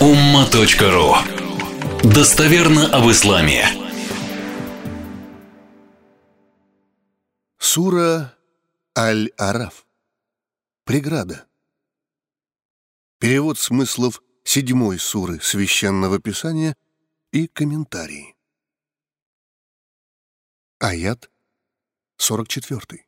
umma.ru Достоверно об исламе. Сура Аль-Араф. Преграда. Перевод смыслов седьмой суры Священного Писания и комментарии. Аят 44.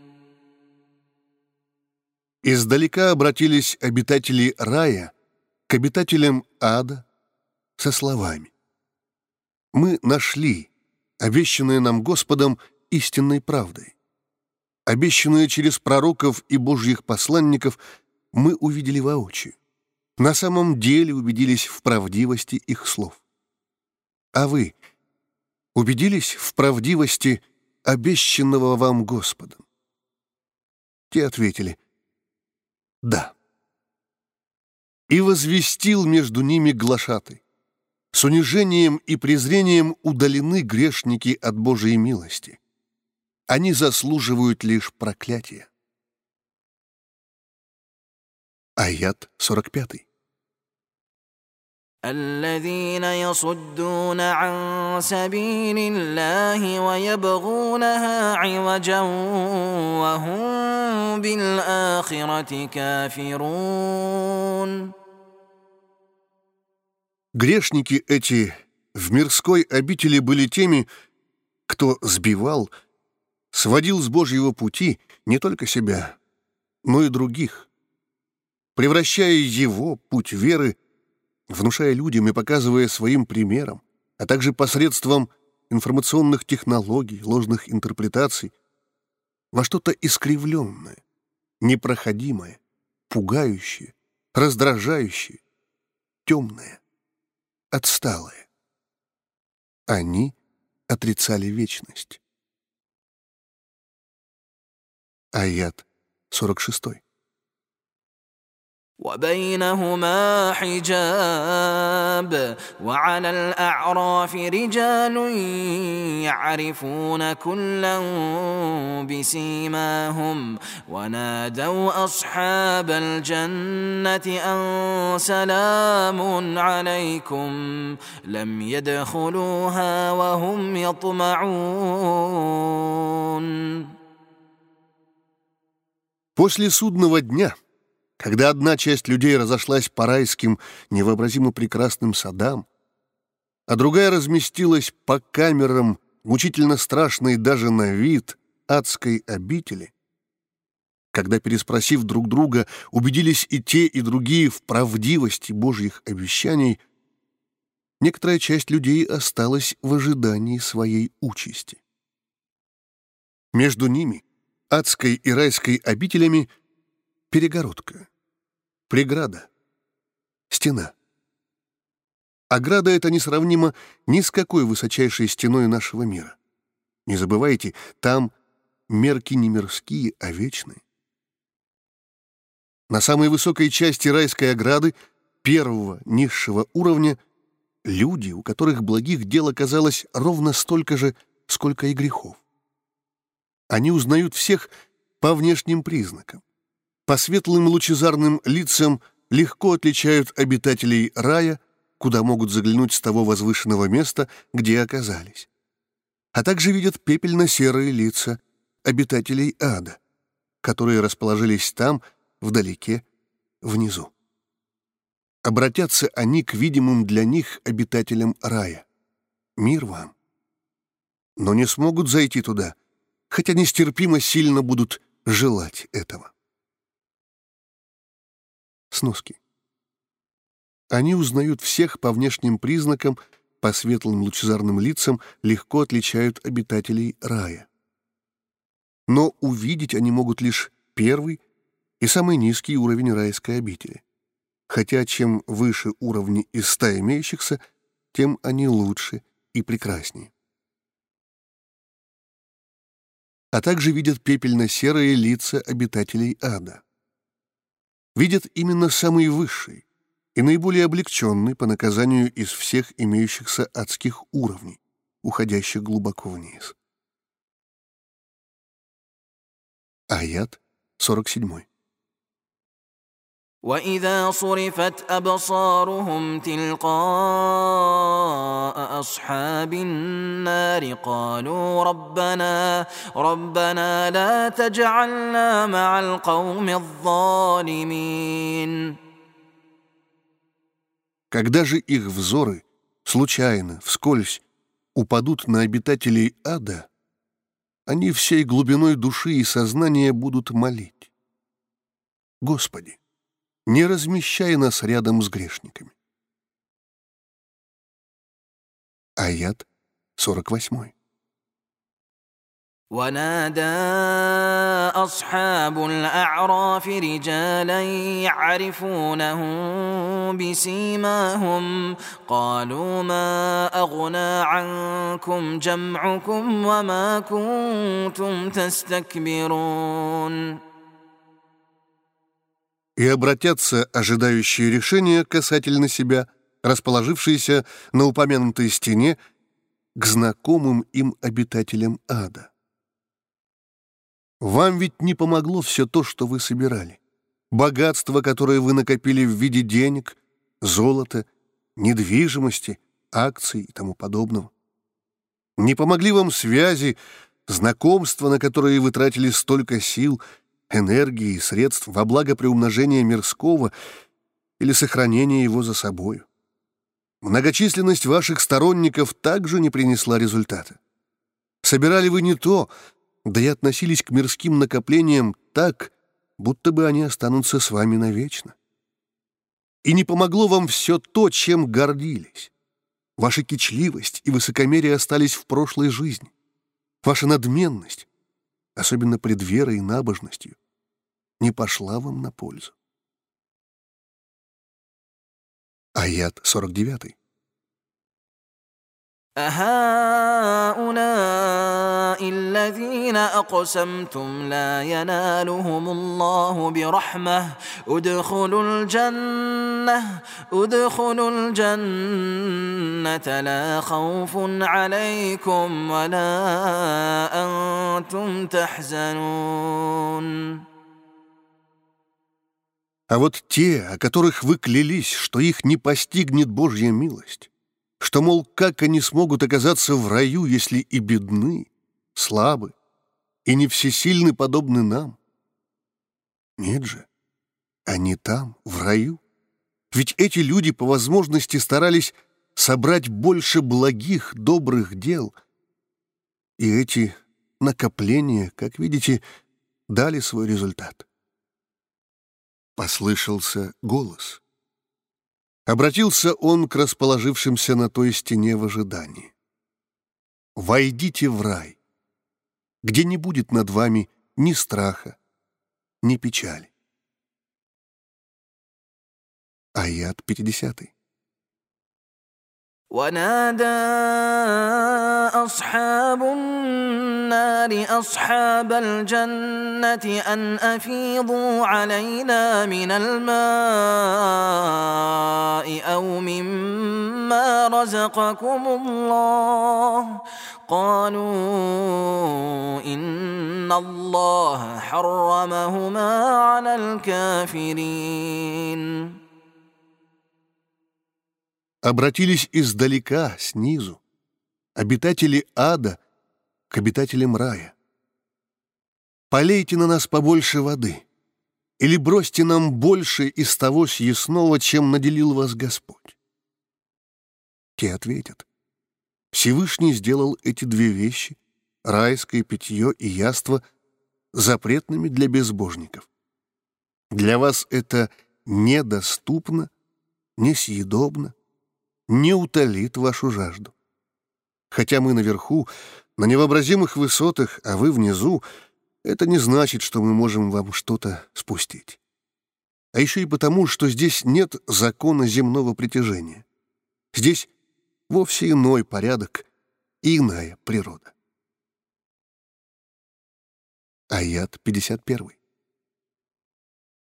Издалека обратились обитатели рая к обитателям ада со словами. «Мы нашли обещанное нам Господом истинной правдой. Обещанное через пророков и божьих посланников мы увидели воочию. На самом деле убедились в правдивости их слов. А вы убедились в правдивости обещанного вам Господом?» Те ответили — да. И возвестил между ними глашатый. С унижением и презрением удалены грешники от Божией милости. Они заслуживают лишь проклятия. Аят 45. الذين يصدون عن سبيل الله ويبغونها عوجا وهم بالآخرة كافرون Грешники эти в мирской обители были теми, кто сбивал, сводил с Божьего пути не только себя, но и других, превращая его, путь веры, внушая людям и показывая своим примером, а также посредством информационных технологий, ложных интерпретаций, во что-то искривленное, непроходимое, пугающее, раздражающее, темное, отсталое. Они отрицали вечность. Аят 46. وبينهما حجاب وعلى الاعراف رجال يعرفون كلا بسيماهم ونادوا اصحاب الجنه ان سلام عليكم لم يدخلوها وهم يطمعون После судного дня Когда одна часть людей разошлась по райским, невообразимо прекрасным садам, а другая разместилась по камерам, мучительно страшной даже на вид адской обители, когда, переспросив друг друга, убедились и те, и другие в правдивости Божьих обещаний, некоторая часть людей осталась в ожидании своей участи. Между ними, адской и райской обителями, перегородка, Преграда. Стена. Ограда эта несравнима ни с какой высочайшей стеной нашего мира. Не забывайте, там мерки не мирские, а вечные. На самой высокой части райской ограды первого низшего уровня люди, у которых благих дел оказалось ровно столько же, сколько и грехов. Они узнают всех по внешним признакам. По светлым лучезарным лицам легко отличают обитателей рая, куда могут заглянуть с того возвышенного места, где оказались. А также видят пепельно-серые лица обитателей ада, которые расположились там, вдалеке, внизу. Обратятся они к видимым для них обитателям рая. Мир вам. Но не смогут зайти туда, хотя нестерпимо сильно будут желать этого. Сноски. Они узнают всех по внешним признакам, по светлым лучезарным лицам легко отличают обитателей рая. Но увидеть они могут лишь первый и самый низкий уровень райской обители. хотя чем выше уровни из ста имеющихся, тем они лучше и прекраснее. А также видят пепельно-серые лица обитателей ада. Видят именно самый высший и наиболее облегченный по наказанию из всех имеющихся адских уровней, уходящих глубоко вниз. Аят 47. واذا صرفت ابصارهم تلقاء اصحاب النار قالوا ربنا ربنا لا تجعلنا مع القوم الظالمين Когда же их взоры случайно, вскользь, упадут на обитателей ада, они всей глубиной души и сознания будут молить. Господи, не размещай нас рядом с грешниками. Аят 48. ونادى اصحاب الاعراف رجالا يعرفونهم بسيماهم قالوا ما اغنى عنكم جمعكم وما كنتم تستكبرون и обратятся ожидающие решения касательно себя, расположившиеся на упомянутой стене, к знакомым им обитателям ада. Вам ведь не помогло все то, что вы собирали. Богатство, которое вы накопили в виде денег, золота, недвижимости, акций и тому подобного. Не помогли вам связи, знакомства, на которые вы тратили столько сил — энергии и средств во благо приумножения мирского или сохранения его за собою. Многочисленность ваших сторонников также не принесла результата. Собирали вы не то, да и относились к мирским накоплениям так, будто бы они останутся с вами навечно. И не помогло вам все то, чем гордились. Ваша кичливость и высокомерие остались в прошлой жизни. Ваша надменность, особенно пред верой и набожностью, не пошла вам на пользу. Аят 49. أهؤلاء الذين أقسمتم لا ينالهم الله برحمة ادخلوا الجنة ادخلوا الجنة لا خوف عليكم ولا أنتم تحزنون А вот те, о которых вы клялись, что их не постигнет Божья милость, что, мол, как они смогут оказаться в раю, если и бедны, слабы, и не всесильны, подобны нам? Нет же, они там, в раю. Ведь эти люди по возможности старались собрать больше благих, добрых дел. И эти накопления, как видите, дали свой результат послышался голос. Обратился он к расположившимся на той стене в ожидании. «Войдите в рай, где не будет над вами ни страха, ни печали». Аят 50. ونادى اصحاب النار اصحاب الجنه ان افيضوا علينا من الماء او مما رزقكم الله قالوا ان الله حرمهما على الكافرين обратились издалека, снизу, обитатели ада к обитателям рая. Полейте на нас побольше воды, или бросьте нам больше из того съестного, чем наделил вас Господь. Те ответят, Всевышний сделал эти две вещи, райское питье и яство, запретными для безбожников. Для вас это недоступно, несъедобно, не утолит вашу жажду. Хотя мы наверху, на невообразимых высотах, а вы внизу, это не значит, что мы можем вам что-то спустить. а еще и потому, что здесь нет закона земного притяжения. Здесь вовсе иной порядок и иная природа. Аят 51.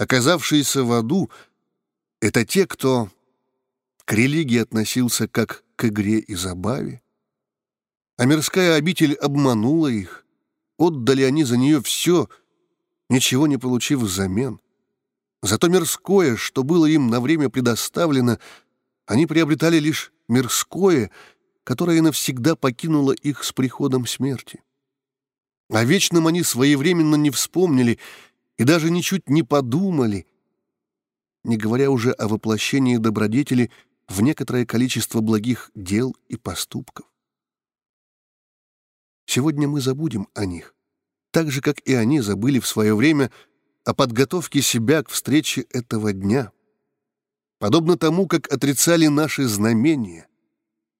Оказавшиеся в аду — это те, кто к религии относился как к игре и забаве, а мирская обитель обманула их, отдали они за нее все, ничего не получив взамен. Зато мирское, что было им на время предоставлено, они приобретали лишь мирское, которое навсегда покинуло их с приходом смерти. О вечном они своевременно не вспомнили — и даже ничуть не подумали, не говоря уже о воплощении добродетели в некоторое количество благих дел и поступков. Сегодня мы забудем о них, так же, как и они забыли в свое время о подготовке себя к встрече этого дня. Подобно тому, как отрицали наши знамения,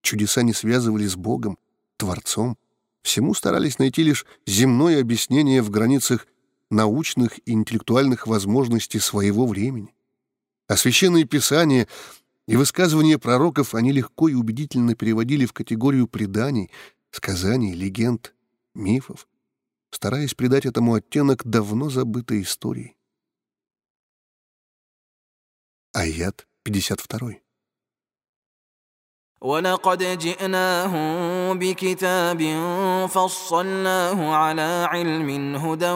чудеса не связывали с Богом, Творцом, всему старались найти лишь земное объяснение в границах научных и интеллектуальных возможностей своего времени. А священные писания и высказывания пророков они легко и убедительно переводили в категорию преданий, сказаний, легенд, мифов, стараясь придать этому оттенок давно забытой истории. Аят 52. ولقد جئناهم بكتاب فصلناه على علم هدى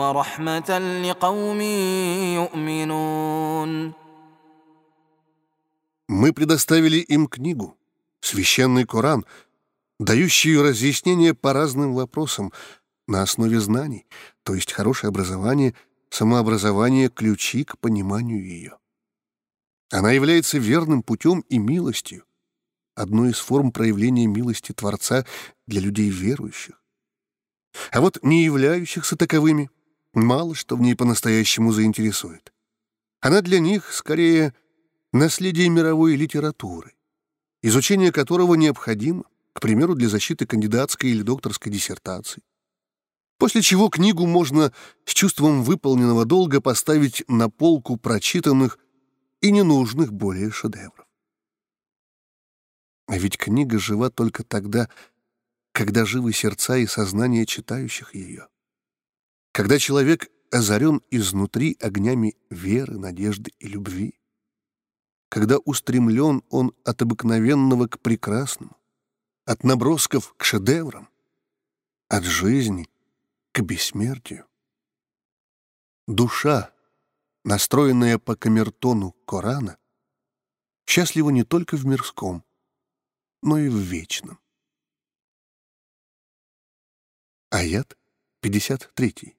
ورحمة لقوم يؤمنون Мы предоставили им книгу, священный Коран, дающий разъяснения по разным вопросам на основе знаний, то есть хорошее образование, самообразование — ключи к пониманию ее. Она является верным путем и милостью, одной из форм проявления милости Творца для людей верующих. А вот не являющихся таковыми мало что в ней по-настоящему заинтересует. Она для них скорее наследие мировой литературы, изучение которого необходимо, к примеру, для защиты кандидатской или докторской диссертации. После чего книгу можно с чувством выполненного долга поставить на полку прочитанных и ненужных более шедевров. А ведь книга жива только тогда, когда живы сердца и сознание читающих ее. Когда человек озарен изнутри огнями веры, надежды и любви. Когда устремлен он от обыкновенного к прекрасному, от набросков к шедеврам, от жизни к бессмертию. Душа, настроенная по камертону Корана, счастлива не только в мирском, но и в вечном. Аят 53.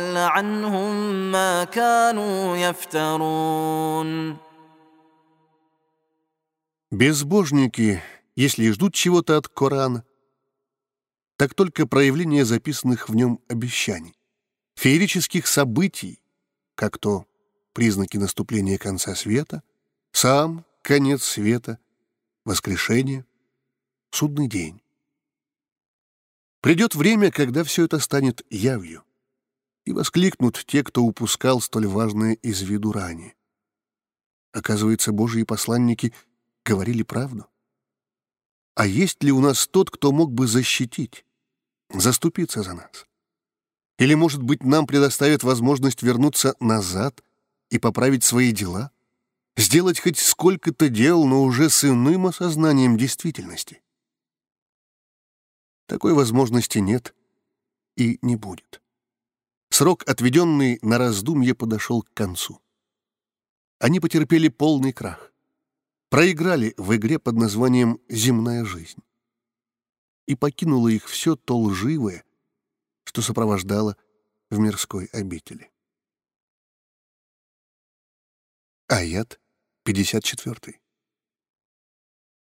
عنهم ما كانوا يفترون Безбожники, если и ждут чего-то от Корана, так только проявление записанных в нем обещаний, феерических событий, как то признаки наступления конца света, сам конец света, воскрешение, судный день. Придет время, когда все это станет явью и воскликнут те, кто упускал столь важное из виду ранее. Оказывается, Божьи посланники говорили правду. А есть ли у нас тот, кто мог бы защитить, заступиться за нас? Или, может быть, нам предоставят возможность вернуться назад и поправить свои дела? Сделать хоть сколько-то дел, но уже с иным осознанием действительности? Такой возможности нет и не будет. Срок, отведенный на раздумье, подошел к концу. Они потерпели полный крах. Проиграли в игре под названием «Земная жизнь». И покинуло их все то лживое, что сопровождало в мирской обители. Аят 54.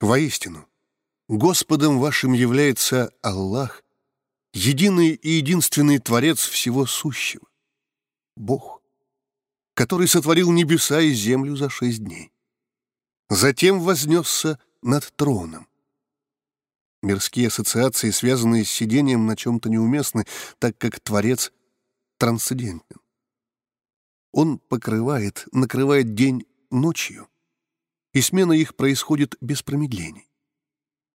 Воистину, Господом вашим является Аллах, единый и единственный Творец всего сущего, Бог, который сотворил небеса и землю за шесть дней. Затем вознесся над троном. Мирские ассоциации, связанные с сидением на чем-то неуместны, так как Творец трансцендентен. Он покрывает, накрывает день ночью — и смена их происходит без промедлений.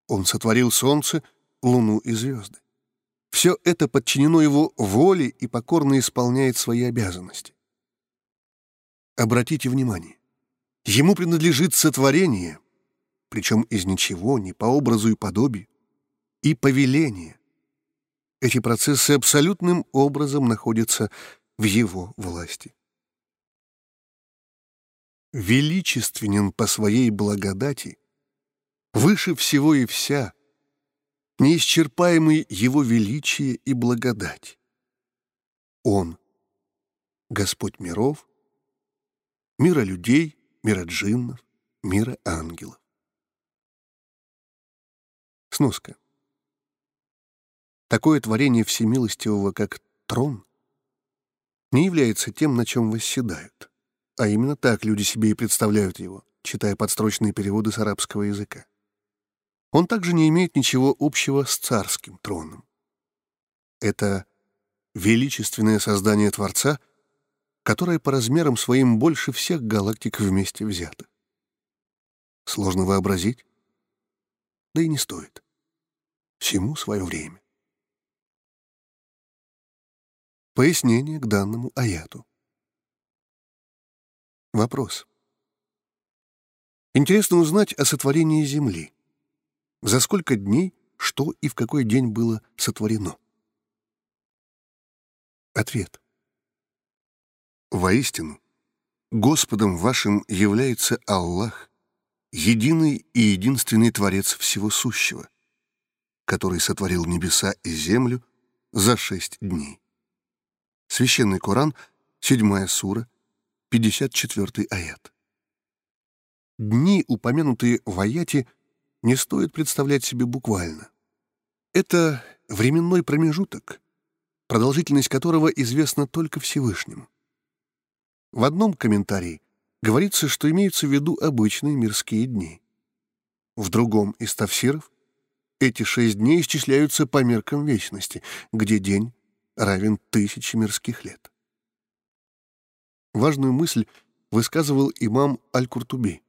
Он сотворил солнце, луну и звезды. Все это подчинено его воле и покорно исполняет свои обязанности. Обратите внимание, ему принадлежит сотворение, причем из ничего, не по образу и подобию, и повеление. Эти процессы абсолютным образом находятся в его власти величественен по своей благодати, выше всего и вся, неисчерпаемый его величие и благодать. Он — Господь миров, мира людей, мира джиннов, мира ангелов. Сноска. Такое творение всемилостивого, как трон, не является тем, на чем восседают. А именно так люди себе и представляют его, читая подстрочные переводы с арабского языка. Он также не имеет ничего общего с царским троном. Это величественное создание Творца, которое по размерам своим больше всех галактик вместе взятых. Сложно вообразить? Да и не стоит. Всему свое время. Пояснение к данному аяту. Вопрос. Интересно узнать о сотворении Земли. За сколько дней, что и в какой день было сотворено? Ответ. Воистину, Господом вашим является Аллах, единый и единственный Творец всего сущего, который сотворил небеса и землю за шесть дней. Священный Коран, седьмая сура, 54 аят. Дни, упомянутые в аяте, не стоит представлять себе буквально. Это временной промежуток, продолжительность которого известна только Всевышнему. В одном комментарии говорится, что имеются в виду обычные мирские дни. В другом из тафсиров эти шесть дней исчисляются по меркам вечности, где день равен тысяче мирских лет. Важную мысль высказывал имам Аль-Куртуби.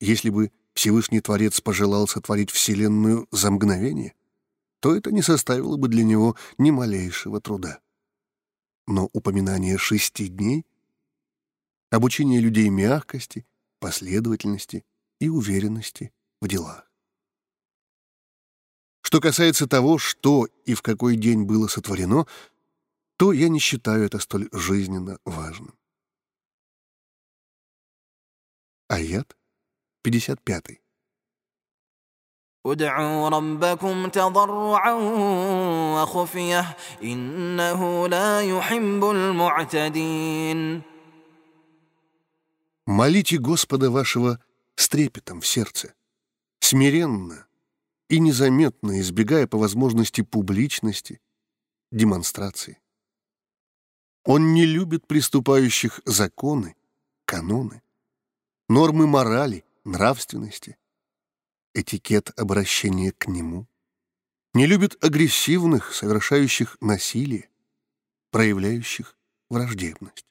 Если бы Всевышний Творец пожелал сотворить Вселенную за мгновение, то это не составило бы для него ни малейшего труда. Но упоминание шести дней, обучение людей мягкости, последовательности и уверенности в делах. Что касается того, что и в какой день было сотворено — то я не считаю это столь жизненно важным. Аят 55. ادعوا ربكم تضرعا وخفية إنه لا يحب المعتدين Молите Господа вашего с трепетом в сердце, смиренно и незаметно избегая по возможности публичности демонстрации. Он не любит приступающих законы, каноны, нормы морали, нравственности, этикет обращения к нему. Не любит агрессивных, совершающих насилие, проявляющих враждебность.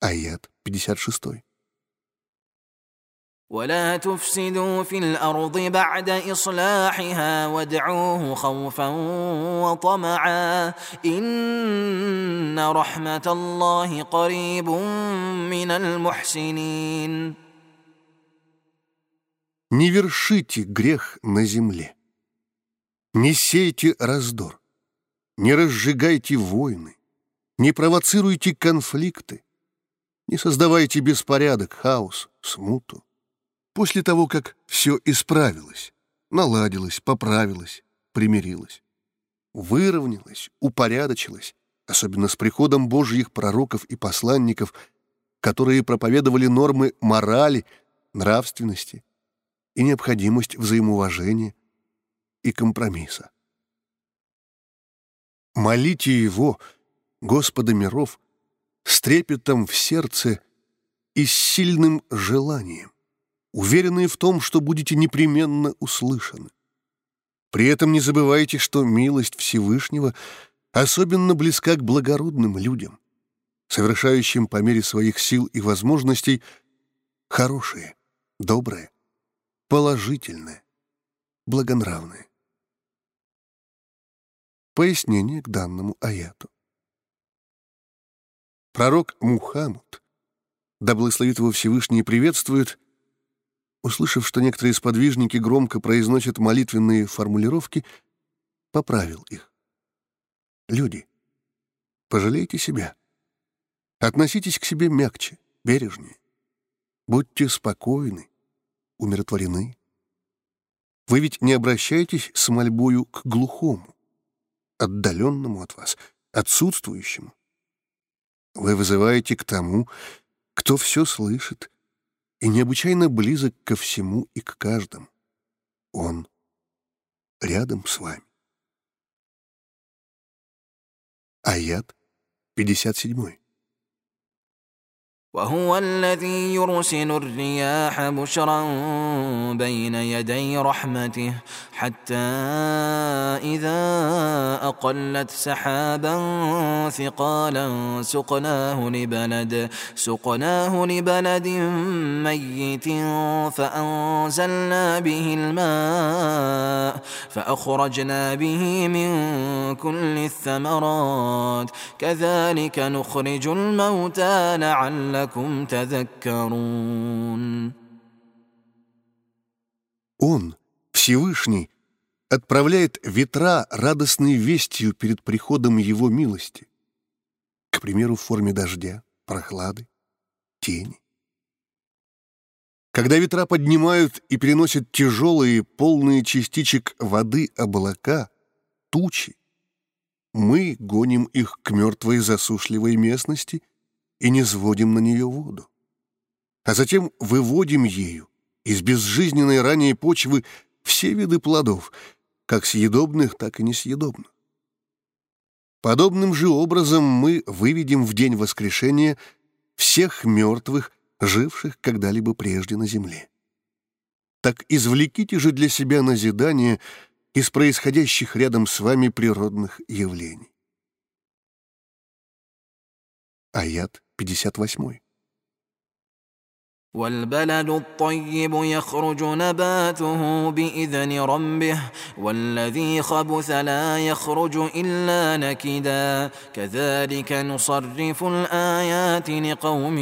Аят 56. ولا تفسدوا في الارض بعد اصلاحها وادعوه خوفا وطمعا ان رحمه الله قريب من المحسنين Не вершите грех на земле, не сейте раздор, не разжигайте войны, не провоцируйте конфликты, не создавайте беспорядок, хаос, смуту. После того, как все исправилось, наладилось, поправилось, примирилось, выровнялось, упорядочилось, особенно с приходом Божьих пророков и посланников, которые проповедовали нормы морали, нравственности и необходимость взаимоуважения и компромисса. Молите Его, Господа миров, с трепетом в сердце и с сильным желанием уверенные в том, что будете непременно услышаны. При этом не забывайте, что милость Всевышнего особенно близка к благородным людям, совершающим по мере своих сил и возможностей хорошее, доброе, положительное, благонравное. Пояснение к данному аяту. Пророк Мухаммад, да благословит его Всевышний, приветствует — услышав, что некоторые сподвижники громко произносят молитвенные формулировки, поправил их. «Люди, пожалейте себя. Относитесь к себе мягче, бережнее. Будьте спокойны, умиротворены. Вы ведь не обращаетесь с мольбою к глухому, отдаленному от вас, отсутствующему. Вы вызываете к тому, кто все слышит, и необычайно близок ко всему и к каждому. Он рядом с вами. Аят 57. وهو الذي يرسل الرياح بشرا بين يدي رحمته حتى إذا أقلت سحابا ثقالا سقناه لبلد سقناه لبلد ميت فأنزلنا به الماء فأخرجنا به من كل الثمرات كذلك نخرج الموتى لعلكم لعلكم تذكرون Он, Всевышний, отправляет ветра радостной вестью перед приходом Его милости, к примеру, в форме дождя, прохлады, тени. Когда ветра поднимают и переносят тяжелые, полные частичек воды облака, тучи, мы гоним их к мертвой засушливой местности и не сводим на нее воду. А затем выводим ею из безжизненной ранее почвы все виды плодов, как съедобных, так и несъедобных. Подобным же образом мы выведем в день воскрешения всех мертвых, живших когда-либо прежде на земле. Так извлеките же для себя назидание из происходящих рядом с вами природных явлений. Аят 58. والبلد الطيب يخرج نباته باذن ربه والذي خبث لا يخرج الا نكدا كذلك نصرف الايات لقوم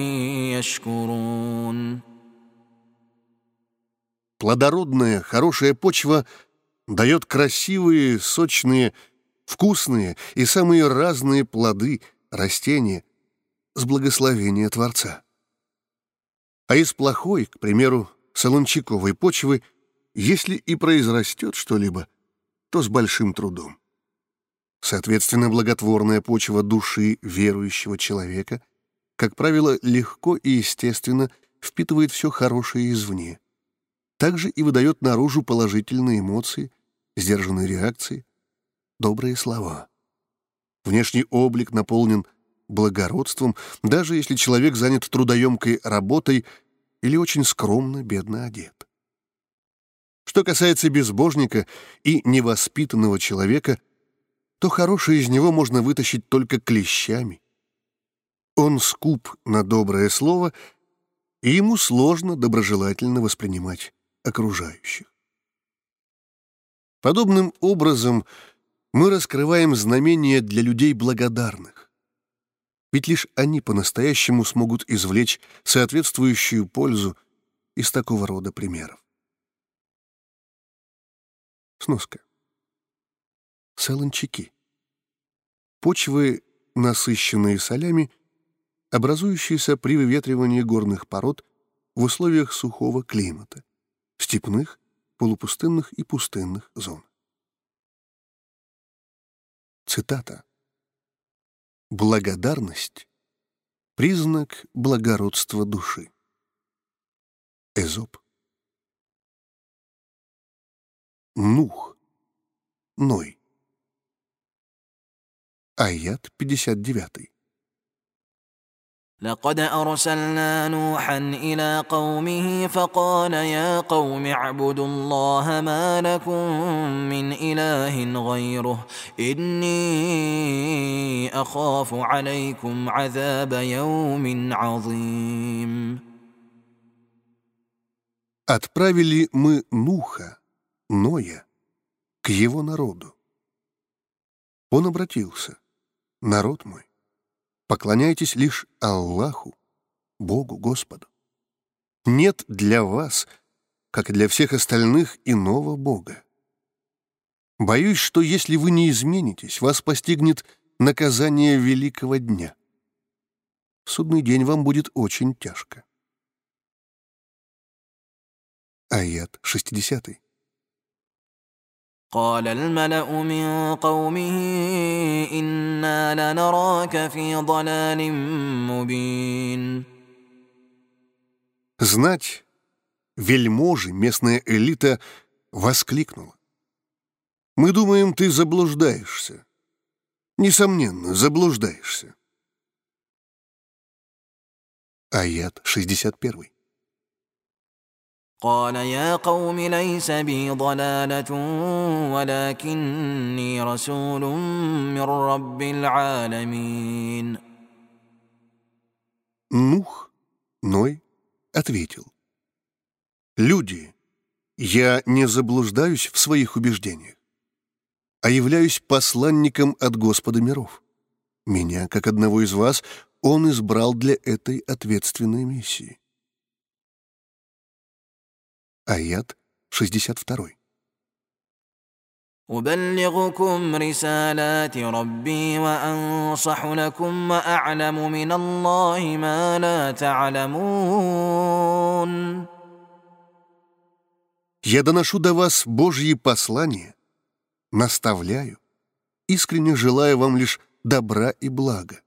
يشكرون Плодородная, хорошая почва дает красивые, сочные, вкусные и самые разные плоды, растения, с благословения Творца. А из плохой, к примеру, солончаковой почвы, если и произрастет что-либо, то с большим трудом. Соответственно, благотворная почва души верующего человека, как правило, легко и естественно впитывает все хорошее извне. Также и выдает наружу положительные эмоции, сдержанные реакции, добрые слова. Внешний облик наполнен благородством, даже если человек занят трудоемкой работой или очень скромно, бедно одет. Что касается безбожника и невоспитанного человека, то хорошее из него можно вытащить только клещами. Он скуп на доброе слово, и ему сложно доброжелательно воспринимать окружающих. Подобным образом мы раскрываем знамения для людей благодарных. Ведь лишь они по-настоящему смогут извлечь соответствующую пользу из такого рода примеров. Сноска. Солончаки. Почвы, насыщенные солями, образующиеся при выветривании горных пород в условиях сухого климата, степных, полупустынных и пустынных зон. Цитата. «Благодарность — признак благородства души». Эзоп. Нух. Ной. Аят 59. لقد أرسلنا نوحا إلى قومه فقال يا قوم اعبدوا الله ما لكم من إله غيره إني أخاف عليكم عذاب يوم عظيم Отправили мы Нуха, Ноя, к его народу. Он обратился. Народ мой, поклоняйтесь лишь Аллаху, Богу Господу. Нет для вас, как и для всех остальных, иного Бога. Боюсь, что если вы не изменитесь, вас постигнет наказание великого дня. В судный день вам будет очень тяжко. Аят 60. قال الملأ من قومه إنا لنراك في ضلال مبين Знать, вельможи, местная элита воскликнула. «Мы думаем, ты заблуждаешься. Несомненно, заблуждаешься». Аят 61. قال يا قوم ليس بي ضلالة ولكني رسول من رب العالمين Нух, Ной, ответил. «Люди, я не заблуждаюсь в своих убеждениях, а являюсь посланником от Господа миров. Меня, как одного из вас, Он избрал для этой ответственной миссии». Аят 62. أبلغكم رسالات ربي وأنصح لكم وأعلم من الله ما لا تعلمون Я доношу до вас Божьи послания, наставляю, искренне желаю вам лишь добра и блага.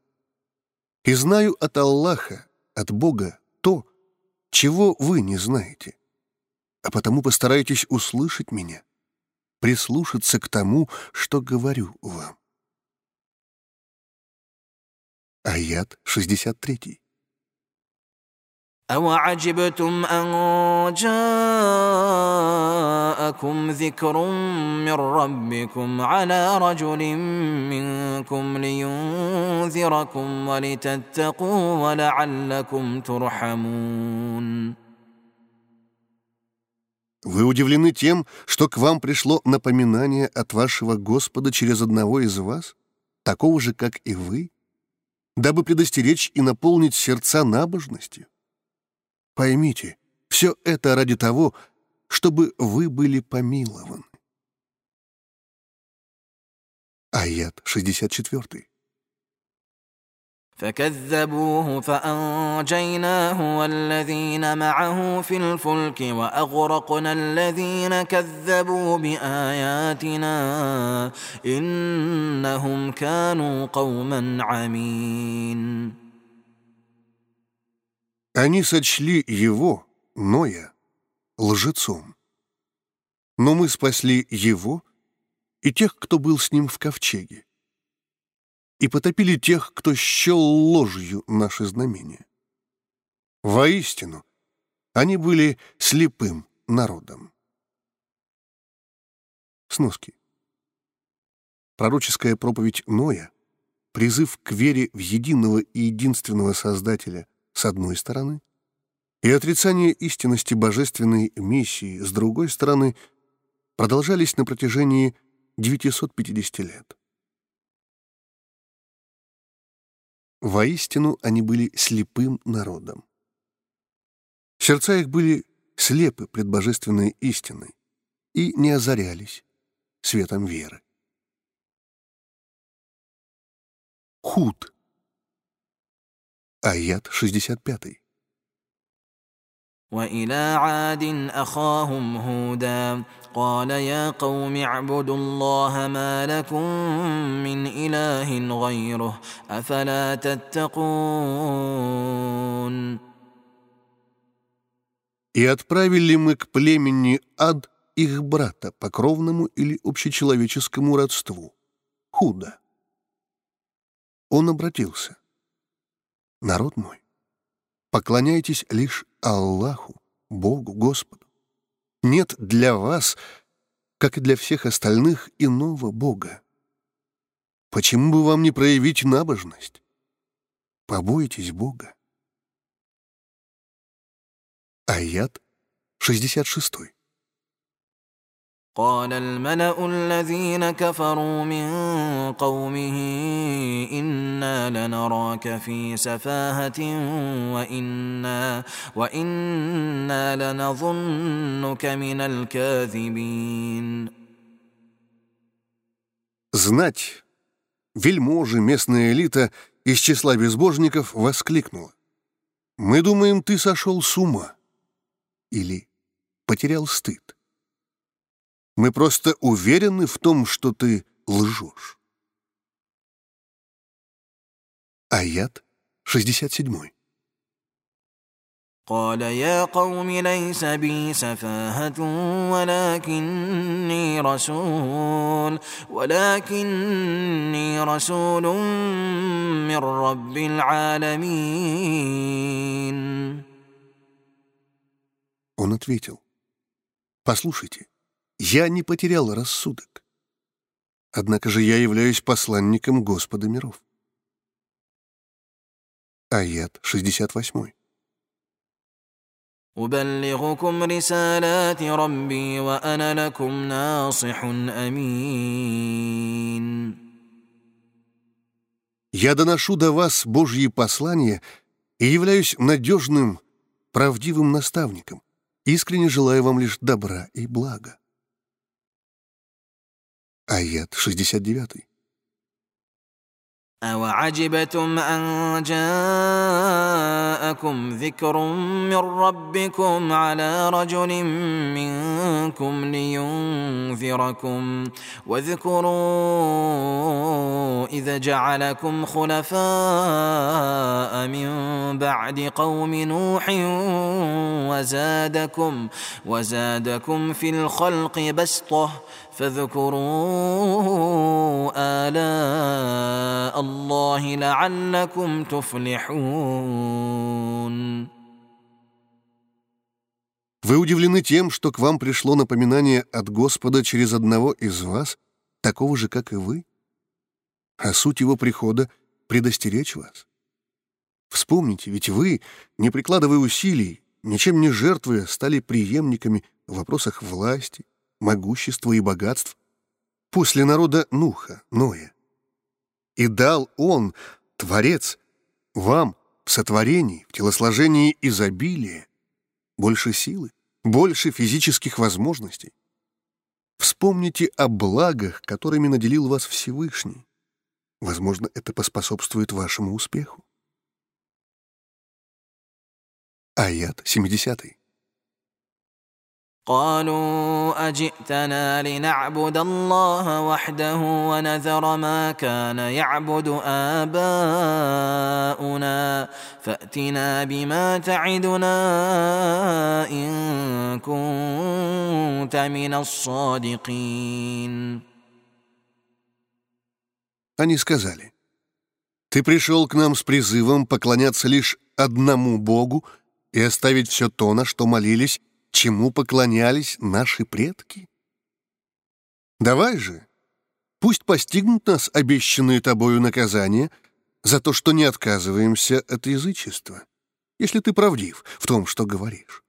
И знаю от Аллаха, от Бога, то, чего вы не знаете. А потому постарайтесь услышать меня, прислушаться к тому, что говорю вам. Аят 63. أوعجبتم أن جاءكم ذكر من ربكم على رجل منكم لينذركم ولتتقوا ولعلكم ترحمون вы удивлены тем, что к вам пришло напоминание от вашего Господа через одного из вас, такого же, как и вы, дабы предостеречь и наполнить сердца набожностью? Поймите, все это ради того, чтобы вы были помилованы. Аят 64. فكذبوه فأنجيناه والذين معه في الفلك وأغرقنا الذين كذبوا بآياتنا إنهم كانوا قوما عمين Они сочли его, Ноя, лжецом. Но мы спасли его и тех, кто был с ним в ковчеге, И потопили тех, кто счел ложью наши знамения. Воистину, они были слепым народом. Сноски. Пророческая проповедь Ноя, призыв к вере в единого и единственного Создателя с одной стороны, и отрицание истинности божественной миссии с другой стороны, продолжались на протяжении 950 лет. Воистину они были слепым народом. Сердца их были слепы пред божественной истиной и не озарялись светом веры. Худ. Аят 65. وإلى عاد أخاهم هودا قال يا قوم اعبدوا الله ما لكم من إله غيره أفلا تتقون И отправили мы к племени Ад их брата по кровному или общечеловеческому родству, Худа. Он обратился. «Народ мой, поклоняйтесь лишь Аллаху, Богу, Господу. Нет для вас, как и для всех остальных, иного Бога. Почему бы вам не проявить набожность? Побойтесь Бога. Аят 66. قال الملا الذين كفروا من قومه انا لنراك في سفاهه وانا وانا لنظنك من الكاذبين Знать, вельможи, местная элита из числа безбожников воскликнула. «Мы думаем, ты сошел с ума» или «потерял стыд». Мы просто уверены в том, что ты лжешь. Аят 67. قال يا قوم ليس بي سفاهة ولكني رسول ولكني رسول من رب العالمين Он ответил, «Послушайте, я не потерял рассудок. Однако же я являюсь посланником Господа миров». Аят 68. أبلغكم رسالات ربي وأنا لكم ناصح أمين «Я доношу до вас Божьи послания и являюсь надежным, правдивым наставником, искренне желаю вам лишь добра и блага». Аят 69. أوعجبتم أن جاءكم ذكر من ربكم على رجل منكم لينذركم واذكروا إذا جعلكم خلفاء من بعد قوم نوح وزادكم وزادكم في الخلق بسطة فاذكروا آلاء الله لعلكم تفلحون Вы удивлены тем, что к вам пришло напоминание от Господа через одного из вас, такого же, как и вы? А суть его прихода — предостеречь вас. Вспомните, ведь вы, не прикладывая усилий, ничем не жертвуя, стали преемниками в вопросах власти, могущества и богатств после народа Нуха, Ноя. И дал Он, Творец, вам в сотворении, в телосложении изобилия, больше силы, больше физических возможностей. Вспомните о благах, которыми наделил вас Всевышний. Возможно, это поспособствует вашему успеху. Аят 70. قالوا اجئتنا لنعبد الله وحده ونذر ما كان يعبد اباؤنا فاتنا بما تعدنا ان كنت من الصادقين Они сказали, «Ты пришел к нам с призывом поклоняться лишь одному Богу и оставить все то, на что молились, чему поклонялись наши предки? Давай же, пусть постигнут нас обещанные тобою наказания за то, что не отказываемся от язычества, если ты правдив в том, что говоришь».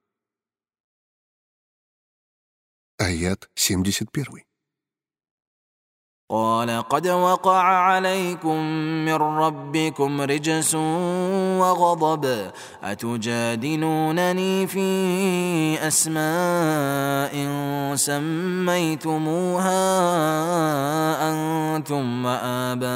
Аят 71. قال قد وقع عليكم من ربكم رجس وغضب أتجادلونني في أسماء سميتموها أنتم وآباؤكم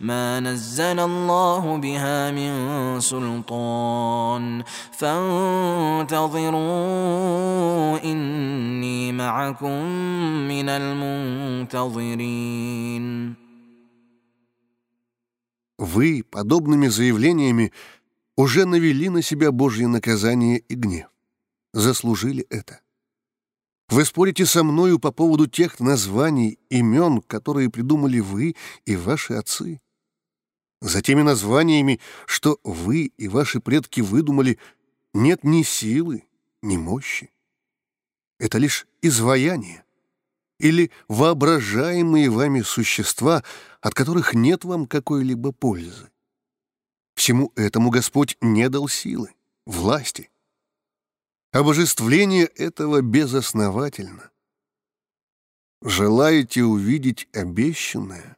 ما نزل الله بها من سلطان فانتظروا إني معكم من المنتظرين Вы подобными заявлениями уже навели на себя Божье наказание и гнев. Заслужили это. Вы спорите со мною по поводу тех названий, имен, которые придумали вы и ваши отцы. За теми названиями, что вы и ваши предки выдумали, нет ни силы, ни мощи. Это лишь изваяние или воображаемые вами существа, от которых нет вам какой-либо пользы. Всему этому Господь не дал силы, власти. Обожествление этого безосновательно. Желаете увидеть обещанное?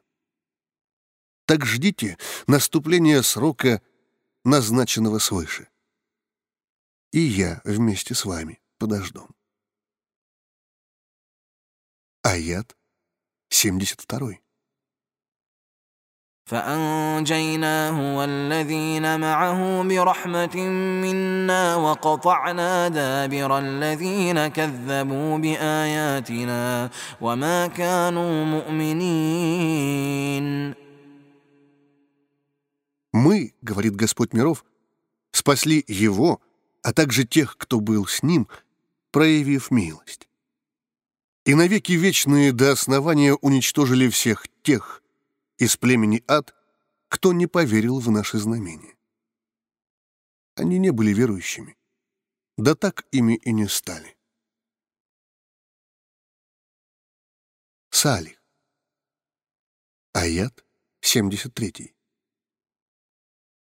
Так ждите наступления срока, назначенного свыше. И я вместе с вами подожду. Аят 72. فأنجيناه والذين معه برحمة منا وقطعنا دابر الذين كذبوا بآياتنا وما كانوا مؤمنين Мы, говорит Господь миров, спасли его, а также тех, кто был с ним, проявив милость и навеки вечные до основания уничтожили всех тех из племени ад, кто не поверил в наши знамения. Они не были верующими, да так ими и не стали. Салих. Аят 73.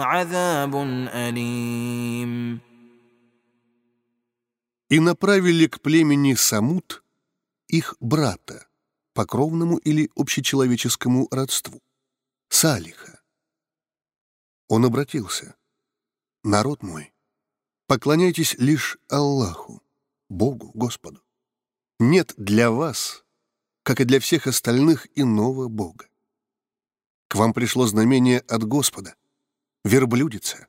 عذاب أليم И направили к племени Самут их брата, по кровному или общечеловеческому родству, Салиха. Он обратился. «Народ мой, поклоняйтесь лишь Аллаху, Богу, Господу. Нет для вас, как и для всех остальных, иного Бога. К вам пришло знамение от Господа, верблюдица.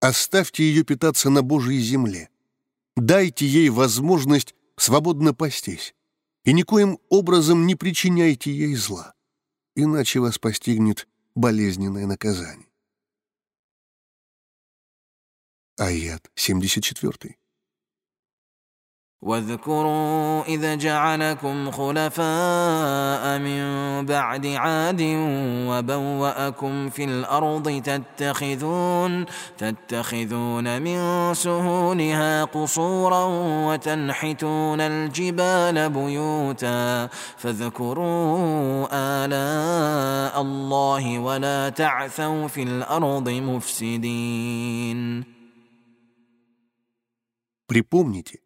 Оставьте ее питаться на Божьей земле. Дайте ей возможность свободно пастись. И никоим образом не причиняйте ей зла, иначе вас постигнет болезненное наказание. Аят 74. واذكروا إذ جعلكم خلفاء من بعد عاد وبوأكم في الأرض تتخذون تتخذون من سهولها قصورا وتنحتون الجبال بيوتا فاذكروا آلاء الله ولا تعثوا في الأرض مفسدين Припомните,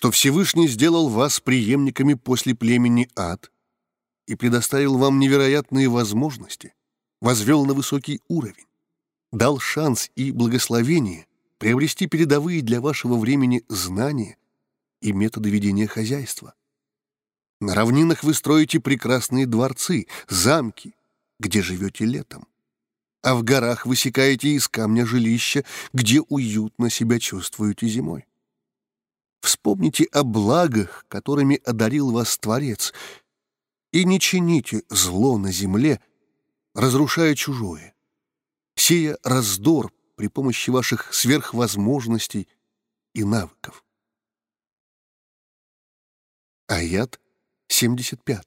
что Всевышний сделал вас преемниками после племени Ад и предоставил вам невероятные возможности, возвел на высокий уровень, дал шанс и благословение приобрести передовые для вашего времени знания и методы ведения хозяйства. На равнинах вы строите прекрасные дворцы, замки, где живете летом. А в горах высекаете из камня жилища, где уютно себя чувствуете зимой. Вспомните о благах, которыми одарил вас Творец, и не чините зло на земле, разрушая чужое, сея раздор при помощи ваших сверхвозможностей и навыков. Аят 75.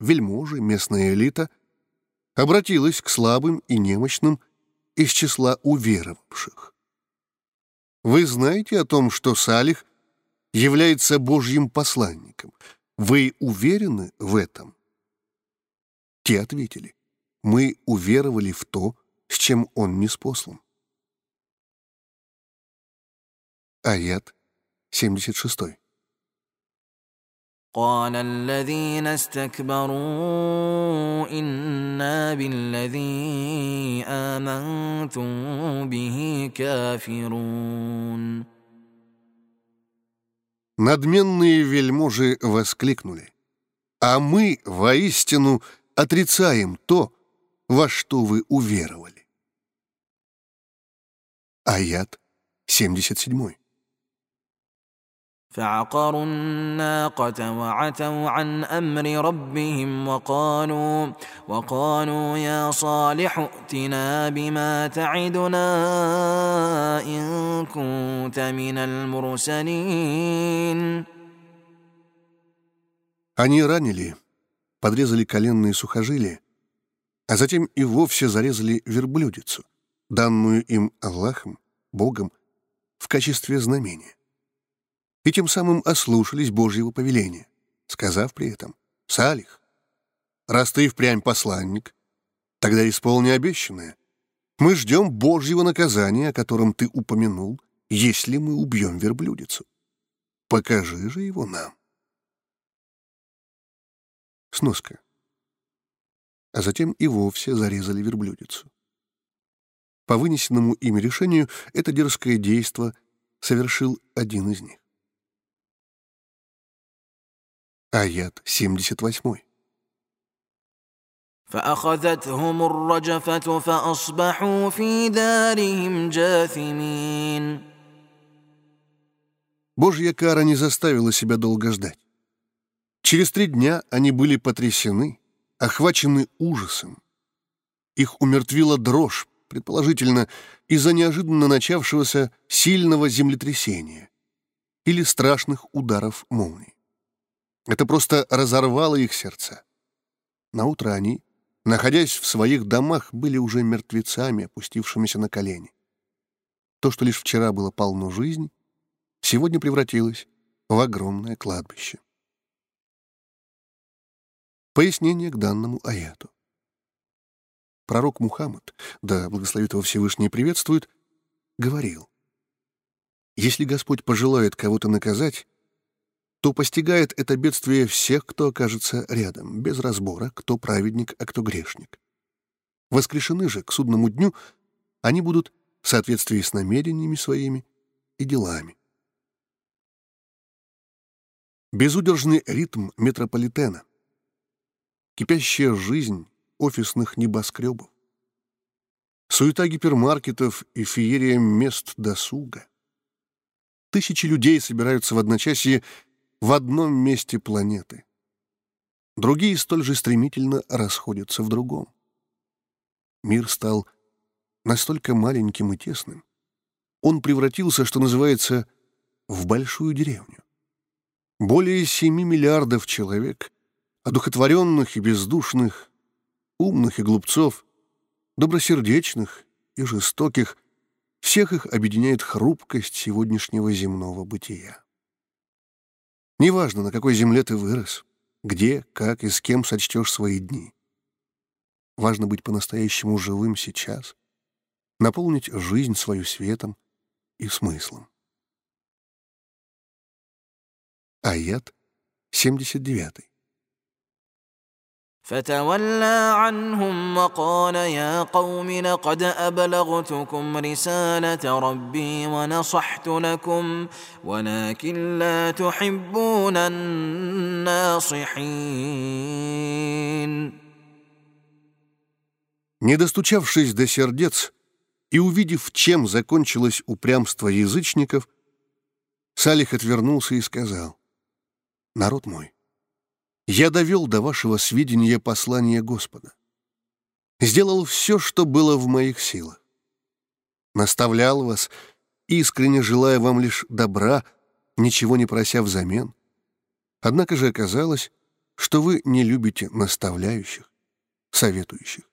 вельможи, местная элита, обратилась к слабым и немощным из числа уверовавших. Вы знаете о том, что Салих является Божьим посланником? Вы уверены в этом? Те ответили, мы уверовали в то, с чем он не спослан. Аят 76. قال الذين استكبروا انا بالذي امنتم به كافرون Надменные вельможи воскликнули. А мы воистину отрицаем то, во что вы уверовали. Аят 77. فعقروا الناقة وعتوا عن أمر ربهم وقالوا وقالوا يا صالح ائتنا بما تعدنا إن كنت من المرسلين Они ранили, подрезали коленные сухожилия, а затем и вовсе зарезали верблюдицу, данную им Аллахом, Богом, в качестве знамения и тем самым ослушались Божьего повеления, сказав при этом «Салих, раз ты впрямь посланник, тогда исполни обещанное. Мы ждем Божьего наказания, о котором ты упомянул, если мы убьем верблюдицу. Покажи же его нам». Сноска. А затем и вовсе зарезали верблюдицу. По вынесенному ими решению это дерзкое действо совершил один из них. Аят 78. فأخذتهم الرجفة فأصبحوا في دارهم جاثمين Божья кара не заставила себя долго ждать. Через три дня они были потрясены, охвачены ужасом. Их умертвила дрожь, предположительно, из-за неожиданно начавшегося сильного землетрясения или страшных ударов молний. Это просто разорвало их сердца. Наутро они, находясь в своих домах, были уже мертвецами, опустившимися на колени. То, что лишь вчера было полно жизни, сегодня превратилось в огромное кладбище. Пояснение к данному аяту. Пророк Мухаммад, да благословит его Всевышний приветствует, говорил, «Если Господь пожелает кого-то наказать, то постигает это бедствие всех, кто окажется рядом, без разбора, кто праведник, а кто грешник. Воскрешены же к судному дню они будут в соответствии с намерениями своими и делами. Безудержный ритм метрополитена, кипящая жизнь офисных небоскребов, суета гипермаркетов и феерия мест досуга. Тысячи людей собираются в одночасье в одном месте планеты. Другие столь же стремительно расходятся в другом. Мир стал настолько маленьким и тесным. Он превратился, что называется, в большую деревню. Более семи миллиардов человек, одухотворенных и бездушных, умных и глупцов, добросердечных и жестоких, всех их объединяет хрупкость сегодняшнего земного бытия. Неважно, на какой земле ты вырос, где, как и с кем сочтешь свои дни. Важно быть по-настоящему живым сейчас, наполнить жизнь свою светом и смыслом. Аят 79. فتولى عنهم وقال يا قوم لقد أبلغتكم رسالة ربي ونصحت لكم ولكن لا تحبون الناصحين Не достучавшись до сердец и увидев, чем закончилось упрямство язычников, Салих отвернулся и сказал, «Народ мой, я довел до вашего сведения послание Господа. Сделал все, что было в моих силах. Наставлял вас, искренне желая вам лишь добра, ничего не прося взамен. Однако же оказалось, что вы не любите наставляющих, советующих.